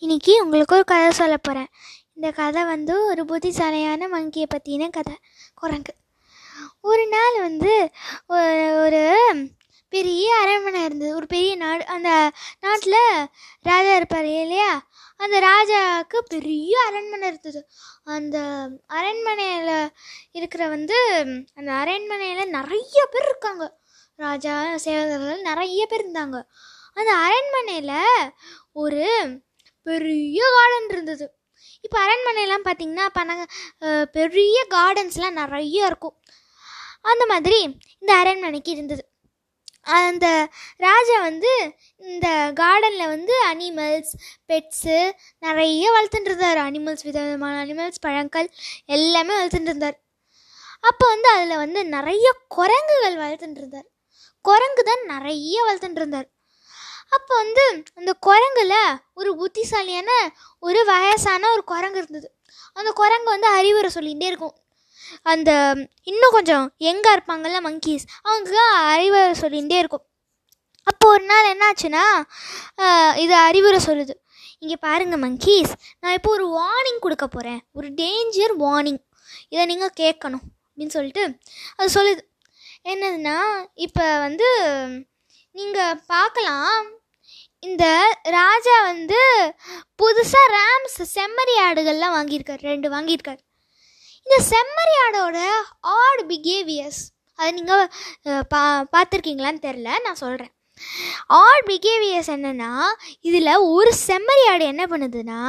இன்றைக்கி உங்களுக்கு ஒரு கதை சொல்ல போகிறேன் இந்த கதை வந்து ஒரு புத்திசாலியான மங்கியை பற்றின கதை. குரங்கு. ஒரு நாள் வந்து ஒரு பெரிய அரண்மனை இருந்தது. ஒரு பெரிய நாடு அந்த நாட்டில் ராஜா இருப்பார் இல்லையா? அந்த ராஜாவுக்கு பெரிய அரண்மனை இருந்தது. அந்த அரண்மனையில் இருக்கிற வந்து அந்த அரண்மனையில் நிறைய பேர் இருக்காங்க. ராஜா சேவகர்கள் நிறைய பேர் இருந்தாங்க. அந்த அரண்மனையில் ஒரு பெரிய கார்டன் இருந்தது. இப்போ அரண்மனையெல்லாம் பார்த்தீங்கன்னா பனங்க பெரிய கார்டன்ஸ்லாம் நிறைய இருக்கும். அந்த மாதிரி இந்த அரண்மனைக்கு இருந்தது. அந்த ராஜா வந்து இந்த கார்டனில் வந்து அனிமல்ஸ் பெட்ஸு நிறைய வளர்த்துட்டு இருந்தார். அனிமல்ஸ் விதவிதமான அனிமல்ஸ் பழங்கள் எல்லாமே வளர்த்துட்டு இருந்தார். அப்போ வந்து அதில் வந்து நிறைய குரங்குகள் வளர்த்துட்டு இருந்தார். குரங்கு தான் நிறைய வளர்த்துட்டு இருந்தார். அப்போ வந்து அந்த குரங்குல ஒரு புத்திசாலியான ஒரு வயசான ஒரு குரங்கு இருந்தது. அந்த குரங்கு வந்து அறிவுரை சொல்லிகிட்டே இருக்கும். அந்த இன்னும் கொஞ்சம் எங்கே இருப்பாங்கல்ல மங்கீஸ் அவங்க அறிவுரை சொல்லிகிட்டே இருக்கும். அப்போ ஒரு நாள் என்னாச்சுன்னா இது அறிவுரை சொல்லுது. இங்கே பாருங்கள் மங்கீஸ் நான் இப்போ ஒரு வார்னிங் கொடுக்க போகிறேன் ஒரு டேஞ்சர் வார்னிங் இதை நீங்கள் கேட்கணும் அப்படின்னு சொல்லிட்டு அது சொல்லுது. என்னதுன்னா இப்போ வந்து நீங்கள் பார்க்கலாம் இந்த ராஜா வந்து புதுசாக ரேம்ஸ் செம்மறி ஆடுகள்லாம் வாங்கியிருக்கார். ரெண்டு வாங்கியிருக்கார். இந்த செம்மறி ஆடோட ஆட் பிஹேவியர்ஸ் அதை நீங்கள் பா பார்த்துருக்கீங்களான்னு தெரில நான் சொல்கிறேன் ஆட் பிஹேவியர்ஸ் என்னென்னா இதில் ஒரு செம்மறி ஆடு என்ன பண்ணுதுன்னா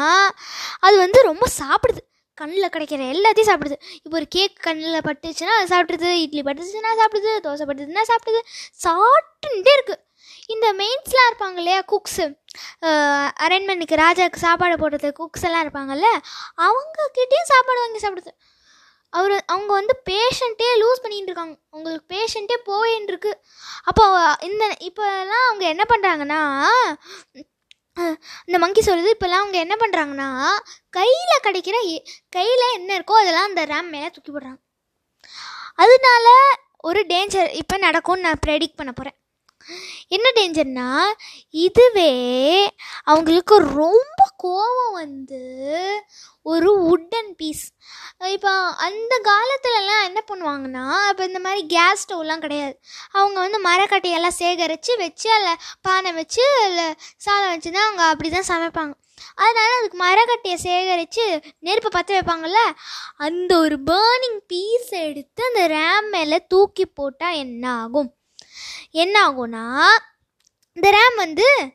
அது வந்து ரொம்ப சாப்பிடுது. கண்ணில் கிடைக்கிற எல்லாத்தையும் சாப்பிடுது. இப்போ ஒரு கேக் கண்ணில் பட்டுச்சுன்னா அது சாப்பிடுது இட்லி பட்டுச்சுன்னா சாப்பிடுது தோசை பட்டுச்சுன்னா சாப்பிடுது. சாப்பிட்டுட்டே இருக்குது இந்த மெயின்ஸ்லாம் இருப்பாங்க இல்லையா குக்ஸு அரண்மனைக்கு ராஜாவுக்கு சாப்பாடு போடுறது குக்ஸ் எல்லாம் இருப்பாங்கல்ல அவங்கக்கிட்டேயும் சாப்பாடு வாங்கி சாப்பிடுது அவர் அவங்க வந்து பேஷண்ட்டே லூஸ் பண்ணிகிட்டு இருக்காங்க. அவங்களுக்கு பேஷண்ட்டே போயின்னு இருக்கு. அப்போ இந்த இப்போல்லாம் அவங்க என்ன பண்ணுறாங்கன்னா இந்த மங்கி சொல்லுது இப்போல்லாம் அவங்க என்ன பண்ணுறாங்கன்னா கையில் கிடைக்கிற கையில் என்ன இருக்கோ அதெல்லாம் அந்த ரேம் மேலே தூக்கி போடுறாங்க. அதனால ஒரு டேஞ்சர் இப்போ நடக்கும்னு நான் ப்ரெடிக்ட் பண்ண போகிறேன் என்ன டேஞ்சர்னா இதுவே அவங்களுக்கு ரொம்ப கோபம் வந்து ஒரு உட்டன் பீஸ் இப்போ அந்த காலத்துலலாம் என்ன பண்ணுவாங்கன்னா இப்போ இந்த மாதிரி கேஸ் ஸ்டவ்லாம் கிடையாது. அவங்க வந்து மரக்கட்டையெல்லாம் சேகரித்து வச்சு அதில் பானை வச்சு அதில் சாதம் வச்சு தான் அவங்க அப்படி தான் சமைப்பாங்க. அதனால அதுக்கு மரக்கட்டையை சேகரித்து நெருப்பை பற்ற வைப்பாங்கல்ல அந்த ஒரு பேர்னிங் பீஸ் எடுத்து அந்த ரேம் மேலே தூக்கி போட்டால் என்ன ஆகும்? என்ன ஆகும்னா இந்த ரேம் வந்து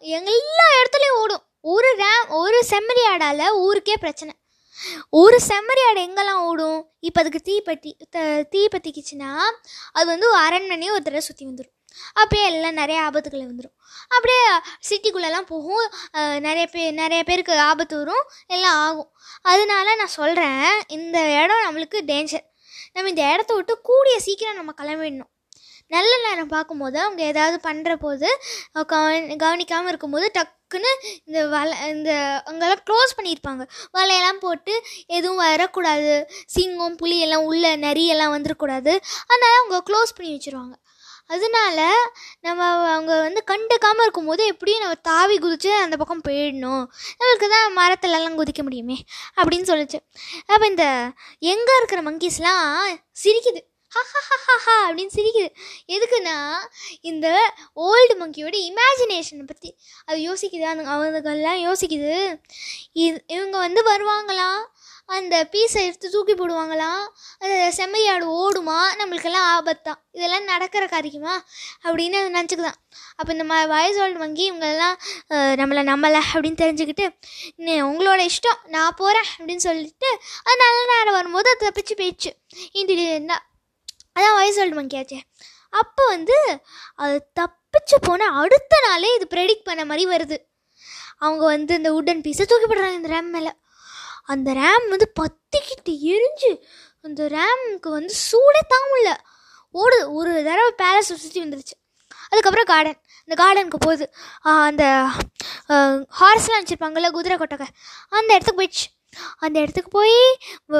எல்லா இடத்துலையும் ஓடும். ஒரு ரேம் ஒரு செம்மறி ஆடால் ஊருக்கே பிரச்சனை. ஒரு செம்மறி ஆடு எங்கெல்லாம் ஓடும்? இப்போ அதுக்கு தீ பற்றி த- தீ பற்றிக்கிச்சுன்னா அது வந்து அரண்மனையே ஒரு தடவை சுற்றி வந்துடும் அப்படியே எல்லாம் நிறைய ஆபத்துக்களை வந்துடும் அப்படியே சிட்டிக்குள்ளெல்லாம் போகும். நிறைய பேர் நிறைய பேருக்கு ஆபத்து வரும். எல்லாம் ஆகும். அதனால நான் சொல்கிறேன் இந்த இடம் நம்மளுக்கு டேஞ்சர் நம்ம இந்த இடத்த விட்டு கூடிய சீக்கிரம் நம்ம கிளம்பிடணும். நல்ல நேரம் பார்க்கும்போது அவங்க ஏதாவது பண்ணுற போது கவனி கவனிக்காமல் இருக்கும்போது டக்குன்னு இந்த வலை இந்த அங்கெல்லாம் க்ளோஸ் பண்ணியிருப்பாங்க. வலையெல்லாம் போட்டு எதுவும் வரக்கூடாது. சிங்கம் புளியெல்லாம் உள்ள நரியெல்லாம் வந்துடக்கூடாது அதனால் அவங்க க்ளோஸ் பண்ணி வச்சுருவாங்க. அதனால நம்ம அவங்க வந்து கண்டுக்காமல் இருக்கும்போது எப்படியும் நம்ம தாவி குதிச்சு அந்த பக்கம் போயிடணும். நம்மளுக்கு தான் மரத்துலலாம் குதிக்க முடியுமே அப்படின்னு சொல்லிச்சு. அப்போ இந்த எங்கே இருக்கிற மங்கீஸ்லாம் சிரிக்குது. ஹஹஹஹா அப்படின்னு சிரிக்குது. எதுக்குன்னா இந்த ஓல்டு மங்கியோட இமேஜினேஷனை பற்றி அது யோசிக்குது. அந்த அவங்கெல்லாம் யோசிக்குது. இது இவங்க வந்து வருவாங்களாம் அந்த பீஸை எடுத்து தூக்கி போடுவாங்களாம் அந்த செம்மையாடு ஓடுமா? நம்மளுக்கெல்லாம் ஆபத்தான் இதெல்லாம் நடக்கிற காரியமா? அப்படின்னு நினச்சிக்குதான். அப்போ இந்த மா வயசு ஓல்டு வங்கி இவங்கெல்லாம் நம்மளை நம்மளை நம்பலை அப்படின்னு தெரிஞ்சுக்கிட்டு "நீ உங்களோட இஷ்டம் நான் போகிறேன் அப்படின்னு சொல்லிட்டு அது நல்ல நேரம் வரும்போது அது தப்பிச்சு போயிடுச்சு. இன்டி அதான் வயசு ஓல்டு மங்கியாச்சே அப்போ வந்து அது தப்பிச்சு போன அடுத்த நாளே இது ப்ரெடிக்ட் பண்ண மாதிரி வருது. அவங்க வந்து இந்த உட்டன் பீஸை தூக்கி போடுறாங்க இந்த ரேம் மேலே. அந்த ரேம் வந்து பத்திக்கிட்டு எரிஞ்சு அந்த ரேமுக்கு வந்து சூடே தாங்கல ஓடுது ஒரு தடவை பேலஸ் சுற்றி வந்துருச்சு. அதுக்கப்புறம் கார்டன் இந்த கார்டனுக்கு போகுது. அந்த ஹார்ஸ்லாம் வச்சுருப்பாங்கள்ல குதிரை கொட்டகை. அந்த இடத்துக்கு போயிடுச்சு. அந்த இடத்துக்கு போய்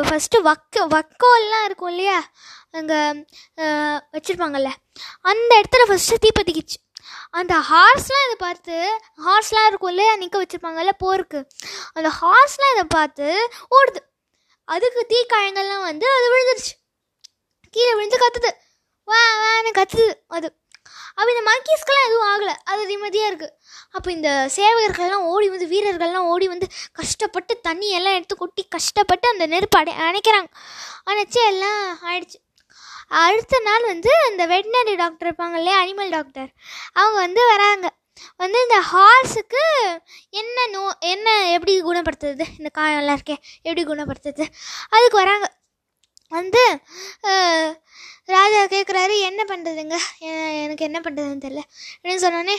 ஃபஸ்ட்டு வக்க வக்கோல்லாம் இருக்கும் இல்லையா? அங்கே வச்சுருப்பாங்கல்ல. அந்த இடத்துல ஃபஸ்ட்டு தீப்பத்திக்கிச்சு அந்த ஹார்ஸ்லாம் இதை பார்த்து ஹார்ஸ்லாம் இருக்கும் இல்லையா நிற்க வச்சுருப்பாங்கல்ல போருக்கு. அந்த ஹார்ஸ்லாம் இதை பார்த்து ஓடுது. அதுக்கு தீக்காயங்கள்லாம் வந்து அது விழுந்துருச்சு. கீழே விழுந்து கத்துது. வா வேன்னு கத்துது அது. அப்போ இந்த மங்கீஸ்க்கெல்லாம் எதுவும் ஆகலை. அது நிம்மதியாக இருக்குது அப்போ இந்த சேவகர்கள்லாம் ஓடி வந்து வீரர்கள்லாம் ஓடி வந்து கஷ்டப்பட்டு தண்ணியெல்லாம் எடுத்து கொட்டி கஷ்டப்பட்டு அந்த நெருப்பு அடை அணைக்கிறாங்க. அணைச்சி எல்லாம் ஆயிடுச்சு. அடுத்த நாள் வந்து இந்த வெட்டினரி டாக்டர் இருப்பாங்க இல்லையா அனிமல் டாக்டர் அவங்க வந்து வராங்க. வந்து இந்த ஹார்ஸுக்கு என்ன நோ என்ன எப்படி குணப்படுத்துறது இந்த காயம்லாம் இருக்கே எப்படி குணப்படுத்துறது அதுக்கு வராங்க. வந்து ராஜா கேட்குறாரு என்ன பண்ணுறதுங்க எனக்கு என்ன பண்ணுறதுன்னு தெரில அப்படின்னு சொன்னோடனே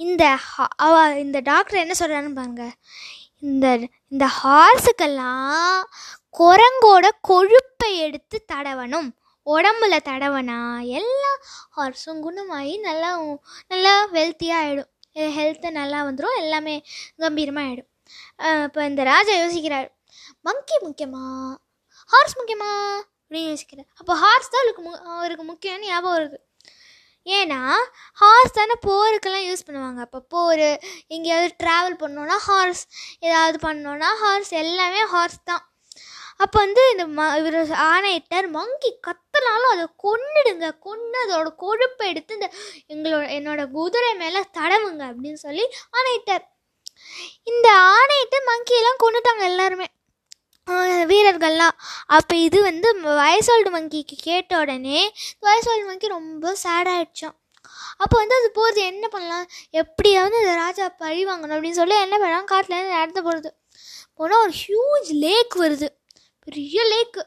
இந்த ஹா- அவ இந்த டாக்டர் என்ன சொல்கிறான்னு பாருங்க. இந்த இந்த ஹார்ஸுக்கெல்லாம் குரங்கோட கொழுப்பை எடுத்து தடவணும். உடம்புல தடவனா எல்லா ஹார்ஸும் குணமாகி நல்லா நல்லா வெல்த்தியாக ஆகிடும் ஹெல்த்து நல்லா வந்துடும் எல்லாமே கம்பீரமாக ஆகிடும் இப்போ இந்த ராஜா யோசிக்கிறார் மங்கி முக்கியமாக ஹார்ஸ் முக்கியமா? அப்படின்னு யோசிக்கிறேன். அப்போ ஹார்ஸ் தான் அவருக்கு மு அவருக்கு முக்கியம்னு ஞாபகம் வருது. ஏன்னா ஹார்ஸ் தானே போருக்கெல்லாம் யூஸ் பண்ணுவாங்க. அப்போ போர் எங்கேயாவது ட்ராவல் பண்ணோன்னா ஹார்ஸ் ஏதாவது பண்ணோன்னா ஹார்ஸ் எல்லாமே ஹார்ஸ் தான். அப்போ வந்து இந்த ம இவர் ஆணையிட்டார் மங்கி கத்துனாலும் அதை கொன்னுடுங்க கொன்று அதோட கொழுப்பை எடுத்து இந்த எங்களோட என்னோட குதிரை மேலே தடவுங்க அப்படின்னு சொல்லி ஆணையிட்டார் இந்த ஆணையிட்டு மங்கியெல்லாம் கொண்டுட்டாங்க எல்லாருமே. வீரர்கள்லாம். அப்போ இது வந்து வயசோல்டு மங்கிக்கு கேட்ட உடனே வயசோல்டு மங்கி ரொம்ப சேடாகிடுச்சோம் அப்போ வந்து அது போகிறது என்ன பண்ணலாம்? எப்படியாவது அந்த ராஜா பழி வாங்கணும் அப்படின்னு சொல்லி என்ன பண்ணலாம்? காட்டிலேருந்து நடந்து போகிறது போனால் ஒரு ஹியூஜ் லேக் வருது. பெரிய லேக்கு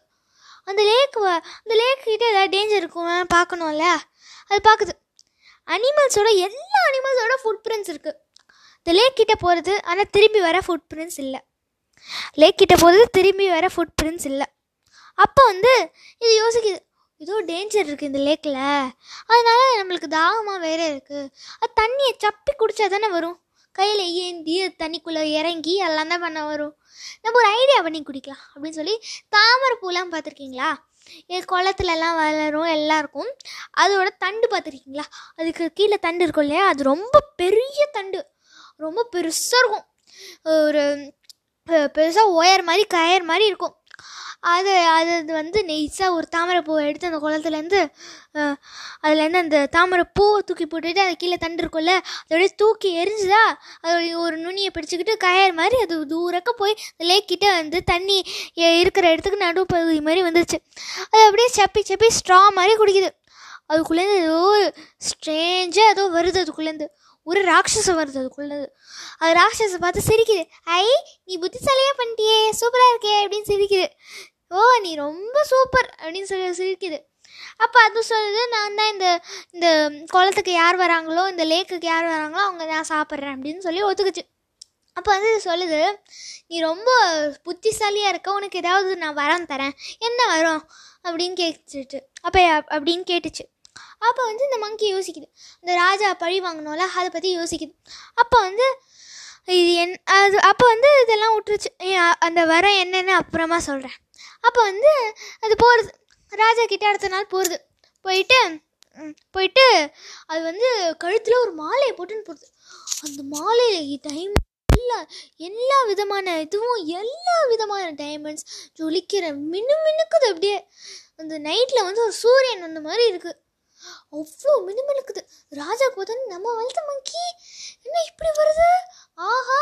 அந்த லேக் அந்த லேக் கிட்டே ஏதாவது டேஞ்சர் இருக்கும்? பார்க்கணும்ல. அது பார்க்குது அனிமல்ஸோட எல்லா அனிமல்ஸோட ஃபுட் பிரிண்ட்ஸ் இருக்குது இந்த லேக் கிட்டே போகிறது ஆனால் திரும்பி வர ஃபுட் பிரிண்ட்ஸ் இல்லை. லேக் கிட்ட திரும்பி வர ஃபுட் பிரிண்ட்ஸ் இல்லை. அப்போ வந்து இது யோசிக்குது ஏதோ டேஞ்சர் இருக்குது இந்த லேக்கில் அதனால நம்மளுக்கு தாகமாக வேறு இருக்குது அது தண்ணியை சப்பி குடிச்சா தானே வரும். கையில் ஏந்தி தண்ணிக்குள்ளே இறங்கி எல்லாம் தான் பண்ண வரும். நம்ம ஒரு ஐடியா பண்ணி குடிக்கலாம் அப்படின்னு சொல்லி தாமரை பூலாம் பார்த்துருக்கீங்களா? இது குளத்துலலாம் வளரும் எல்லாம் இருக்கும் அதோட தண்டு பார்த்துருக்கீங்களா? அதுக்கு கீழே தண்டு இருக்கும் இல்லையா? அது ரொம்ப பெரிய தண்டு. ரொம்ப பெருசாக இருக்கும். ஒரு பெருசாக ஒயர் மாதிரி கயர் மாதிரி இருக்கும். அது அது அது வந்து நெய்ஸாக ஒரு தாமரை பூவை எடுத்து அந்த குளத்துலேருந்து அதுலேருந்து அந்த தாமரை பூவை தூக்கி போட்டுட்டு அது கீழே தண்டு இருக்கும்ல அதோடய தூக்கி எரிஞ்சுதா அதோட ஒரு நுனியை பிடிச்சிக்கிட்டு கயர் மாதிரி அது தூரக்க போய் அந்த லேக்கிட்ட வந்து தண்ணி இருக்கிற இடத்துக்கு நடுப்பகுதி மாதிரி வந்துருச்சு. அது அப்படியே சப்பி சப்பி ஸ்ட்ரா மாதிரி குடிக்குது. அதுக்குள்ளேருந்து ஏதோ ஸ்ட்ரேஞ்சாக ஏதோ வருது அதுக்குள்ளேருந்து ஒரு ராட்சசம் வருது அதுக்குள்ளது அது ராட்சசை பார்த்து சிரிக்குது. ஐ நீ புத்திசாலியாக பண்ணிட்டியே சூப்பராக இருக்கே அப்படின்னு சிரிக்குது. ஓ நீ ரொம்ப சூப்பர் அப்படின்னு சொல்லி சிரிக்குது. அப்போ அது சொல்லுது நான் தான் இந்த இந்த குளத்துக்கு யார் வராங்களோ இந்த லேக்குக்கு யார் வராங்களோ அவங்க நான் சாப்பிட்றேன் அப்படின்னு சொல்லி ஒத்துக்குச்சு. அப்போ வந்து இது சொல்லுது நீ ரொம்ப புத்திசாலியாக இருக்க உனக்கு ஏதாவது நான் வரம் தரேன். என்ன வரும்? அப்படின்னு கேட்டுச்சு அப்போ அப்படின்னு கேட்டுச்சு. அப்போ வந்து இந்த மங்கி யோசிக்குது. இந்த ராஜா பழி வாங்கினோம்ல அதை பற்றி யோசிக்குது. அப்போ வந்து இது என் அது அப்போ வந்து இதெல்லாம் விட்டுருச்சு. அந்த வர என்னென்னு அப்புறமா சொல்கிறேன் அப்போ வந்து அது போகிறது ராஜா கிட்ட அடுத்த நாள் போகிறது போயிட்டு போயிட்டு அது வந்து கழுத்தில் ஒரு மாலையை போட்டுன்னு போகுது அந்த மாலையை டைம் எல்லா எல்லா விதமான இதுவும் எல்லா விதமான டைமண்ட்ஸ் ஜொலிக்கிற மினு மினுக்குது அப்படியே. அந்த நைட்டில் வந்து ஒரு சூரியன் அந்த மாதிரி இருக்குது அவ்வளோ மினுமினுக்குது ராஜா போதன் நம்ம வளர்த்த மங்கி என்ன இப்படி வருது? ஆஹா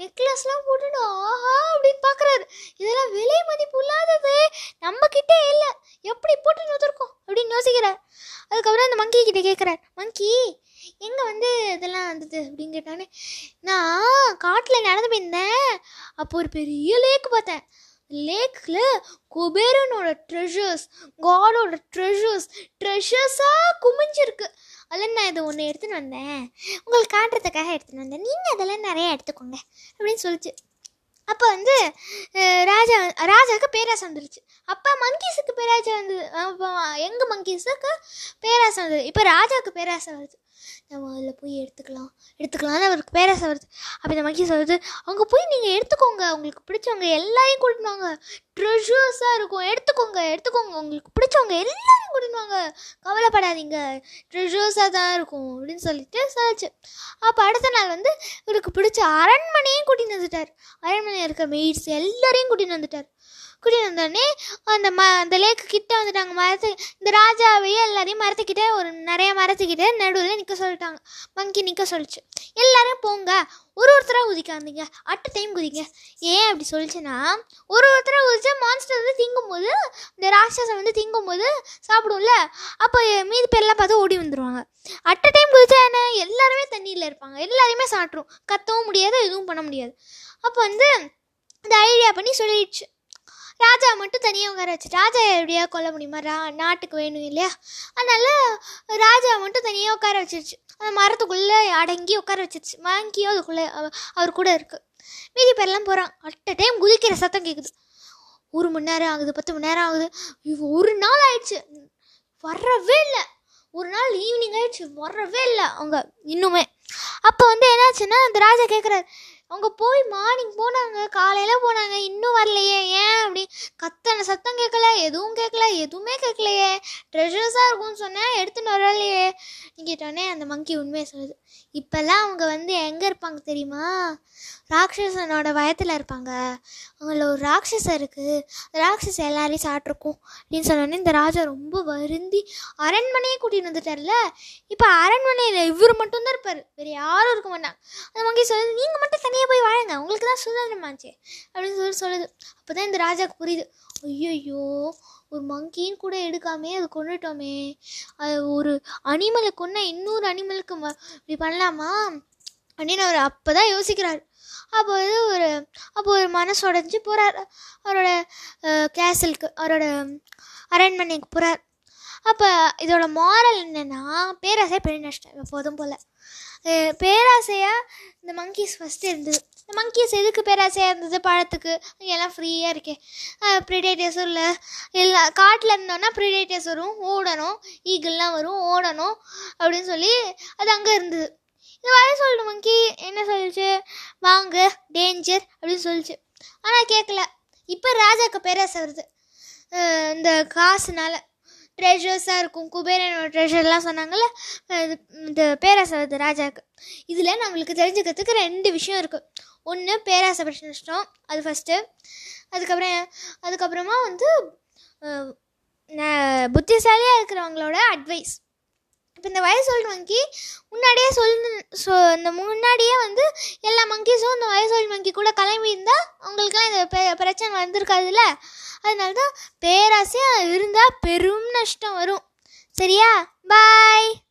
நெக்லஸ்லாம் போட்டுடும் ஆஹா அப்படின்னு பார்க்குறாரு இதெல்லாம் விலை மதிப்பு இல்லாதது. நம்ம கிட்டே இல்லை. எப்படி போட்டு வந்திருக்கோம் அப்படின்னு யோசிக்கிறார். அதுக்கப்புறம் அந்த மங்கி கிட்டே கேட்குறார் மங்கி எங்கே வந்து இதெல்லாம் வந்தது? அப்படின்னு கேட்டானே. நான் காட்டில் நடந்து போயிருந்தேன். அப்போ ஒரு பெரிய லேக் பார்த்தேன். லேக்கில் குபேரனோட ட்ரெஷர்ஸ் காடோட ட்ரெஷர்ஸ் ட்ரெஷர்ஸாக குமிஞ்சிருக்கு. அதில் நான் இதை ஒன்று எடுத்துன்னு வந்தேன். உங்களுக்கு காட்டுறதுக்காக எடுத்துன்னு வந்தேன். நீங்கள் அதெல்லாம் நிறையா எடுத்துக்கோங்க அப்படின்னு சொல்லிச்சு. அப்போ வந்து ராஜா ராஜாவுக்கு பேராசை வந்துருச்சு. அப்போ மங்கீஸுக்கு பேராசை வந்தது அப்போ எங்கள் மங்கீஸுக்கு பேராசை வந்தது? இப்போ ராஜாவுக்கு பேராசை வருது நம்ம அதில் போய் எடுத்துக்கலாம். எடுத்துக்கலாம்னு அவருக்கு பேராசை வருது அப்போ இந்த மகிழ்ச்சி சொல்லுது அங்கே போய் நீங்கள் எடுத்துக்கோங்க. உங்களுக்கு பிடிச்சவங்க எல்லாரையும் கூட்டிட்டு ட்ரெஷர்ஸாக இருக்கும். எடுத்துக்கோங்க. எடுத்துக்கோங்க. உங்களுக்கு பிடிச்சவங்க எல்லாரையும் கூட்டின்னு கவலைப்படாதீங்க. ட்ரெஷர்ஸாக தான் இருக்கும். அப்படின்னு சொல்லிட்டு சொல்லிச்சு அப்போ அடுத்த நாள் வந்து இவருக்கு பிடிச்ச அரண்மனையும் கூட்டின்னு வந்துட்டார். அரண்மனையில் இருக்க மெய்ட்ஸ் எல்லாரையும் கூட்டின்னு வந்துட்டார். கூட்டின்னு வந்தோடனே அந்த ம அந்த லேக்கு கிட்டே வந்துட்டாங்க மரத்து இந்த ராஜாவையும் எல்லாரையும் மரத்துக்கிட்டே ஒரு நிறைய மரத்துக்கிட்டே நடுவில் நிற்க சொல்லிட்டாங்க. மங்கி நிற்க சொல்லிச்சு. எல்லாரும் போங்க. ஒரு ஒருத்தராக குதிக்காந்தீங்க அட் டைம் குதிங்க. ஏன் அப்படி சொல்லிச்சுன்னா ஒரு ஒருத்தராக குதிச்சா மான்ஸ்டர் வந்து திங்கும்போது இந்த ராட்சசம் வந்து திங்கும்போது சாப்பிடும்ல அப்போ மீதி பேர்லாம் பார்த்து ஓடி வந்துடுவாங்க அட் டைம் குதிச்சா என்ன? எல்லாருமே தண்ணியில் இருப்பாங்க. எல்லாரையுமே சாப்பிட்ரும் கத்தவும் முடியாது எதுவும் பண்ண முடியாது. அப்போ வந்து இந்த ஐடியா பண்ணி சொல்லிடுச்சு. ராஜா மட்டும் தனியாக உட்கார வச்சு ராஜா எப்படியா கொல்ல முடியுமா? ரா நாட்டுக்கு வேணும் இல்லையா? அதனால ராஜா மட்டும் தனியாக உட்கார வச்சிருச்சு. அந்த மரத்துக்குள்ளே அடங்கி உட்கார வச்சிருச்சு. வாங்கியும் அதுக்குள்ளே அவர் கூட இருக்குது மீதி பேர்லாம் போகிறான் அட்ட டைம் குதிக்கிற சத்தம் கேட்குது ஒரு மணி நேரம் ஆகுது பத்து மணி நேரம் ஆகுது. இவ ஒரு நாள் ஆயிடுச்சு. வரவே இல்லை. ஒரு நாள் ஈவினிங் ஆயிடுச்சு. வரவே இல்லை. அவங்க இன்னுமே. அப்போ வந்து என்னாச்சுன்னா அந்த ராஜா கேட்குறாரு அவங்க போய் மார்னிங் போனாங்க காலையில் போனாங்க இன்னும் வரலையே ஏன் அப்படி? கத்தனை சத்தம் கேட்கல எதுவும் கேட்கல எதுவுமே கேட்கலையே. ட்ரெஷர்ஸாக இருக்கும்னு சொன்னேன் எடுத்துன்னு வரலையே. கேட்டோடனே அந்த மங்கி உண்மையை சொல்லுது. இப்போல்லாம் அவங்க வந்து எங்கே இருப்பாங்க தெரியுமா? ராட்சசனோட வயத்தில் இருப்பாங்க. அவங்கள ஒரு ராட்சசம் இருக்குது ராட்சசம் எல்லாரையும் சாப்பிட்ருக்கும் அப்படின்னு சொன்னோடனே இந்த ராஜா ரொம்ப வருந்தி அரண்மனையே கூட்டிகிட்டு வந்துட்டார்ல. இப்போ அரண்மனையில் இவர் மட்டும்தான் இருப்பார். வேறு யாரும் இருக்க மாட்டாங்க. அந்த மங்கி சொல்லுது நீங்கள் மட்டும் தனியாக போய் வாழுங்க. உங்களுக்கு தான் சுதந்திரமாச்சே. அப்படின்னு சொல்லி சொல்லுது. அப்போ தான் இந்த ராஜாவுக்கு புரியுது. ஐயோ ஒரு மங்கியும் கூட எடுக்காமே அது கொண்டுட்டோமே அது ஒரு அனிமலை கொன்ன இன்னொரு அனிமலுக்கு ம- இப்படி பண்ணலாமா? அப்படின்னு அவர் அப்போ தான் யோசிக்கிறார். அப்போ இது ஒரு அப்போ ஒரு மனசு உடஞ்சி போகிறார் அவரோட கேசலுக்கு அவரோட அரண்மனைக்கு போகிறார் அப்போ இதோட மாரல் என்னென்னா பேராசை பெரிய நஷ்டம். எப்போதும் போல். பேராசையாக இந்த மங்கீஸ் ஃபஸ்ட்டு இருந்தது. இந்த மங்கீஸ் எதுக்கு பேராசையாக இருந்தது? பழத்துக்கு. எல்லாம் ஃப்ரீயாக இருக்கே. ப்ரிடேட்டர்ஸும் இல்லை. எல்லா காட்டில் இருந்தோன்னா ப்ரிடேட்டர்ஸ் வரும். ஓடணும். ஈகிள்லாம் வரும். ஓடணும். அப்படின்னு சொல்லி அது அங்கே இருந்தது. இந்த வர சொல்லணும் மங்கி என்ன சொல்லிச்சு? வாங்க. டேஞ்சர் அப்படின்னு சொல்லிச்சு. ஆனால் கேட்கல இப்போ ராஜாக்கு பேராசை வருது. இந்த காசுனால. ட்ரெஷர்ஸாக இருக்கும் குபேரனோட ட்ரெஷர்லாம் சொன்னாங்கள்ல இந்த பேராசை ராஜாவுக்கு இதில் நம்மளுக்கு தெரிஞ்சுக்கிறதுக்கு ரெண்டு விஷயம் இருக்குது ஒன்று பேராசை பிரச்சனை அது ஃபஸ்ட்டு அதுக்கப்புறம் அதுக்கப்புறமா வந்து புத்திசாலியாக இருக்கிறவங்களோட அட்வைஸ் இப்போ இந்த வயசோல்டு மங்கி முன்னாடியே சொல்லு சொ இந்த முன்னாடியே வந்து எல்லா மங்கிஸும் இந்த வயசோல்டு மங்கி கூட கிளம்பி இருந்தால் அவங்களுக்குலாம் இந்த பெ- பிரச்சனை வந்திருக்காதுல்ல. அதனால தான் பேராசையாக இருந்தால் பெரும் நஷ்டம் வரும். சரியா? பாய்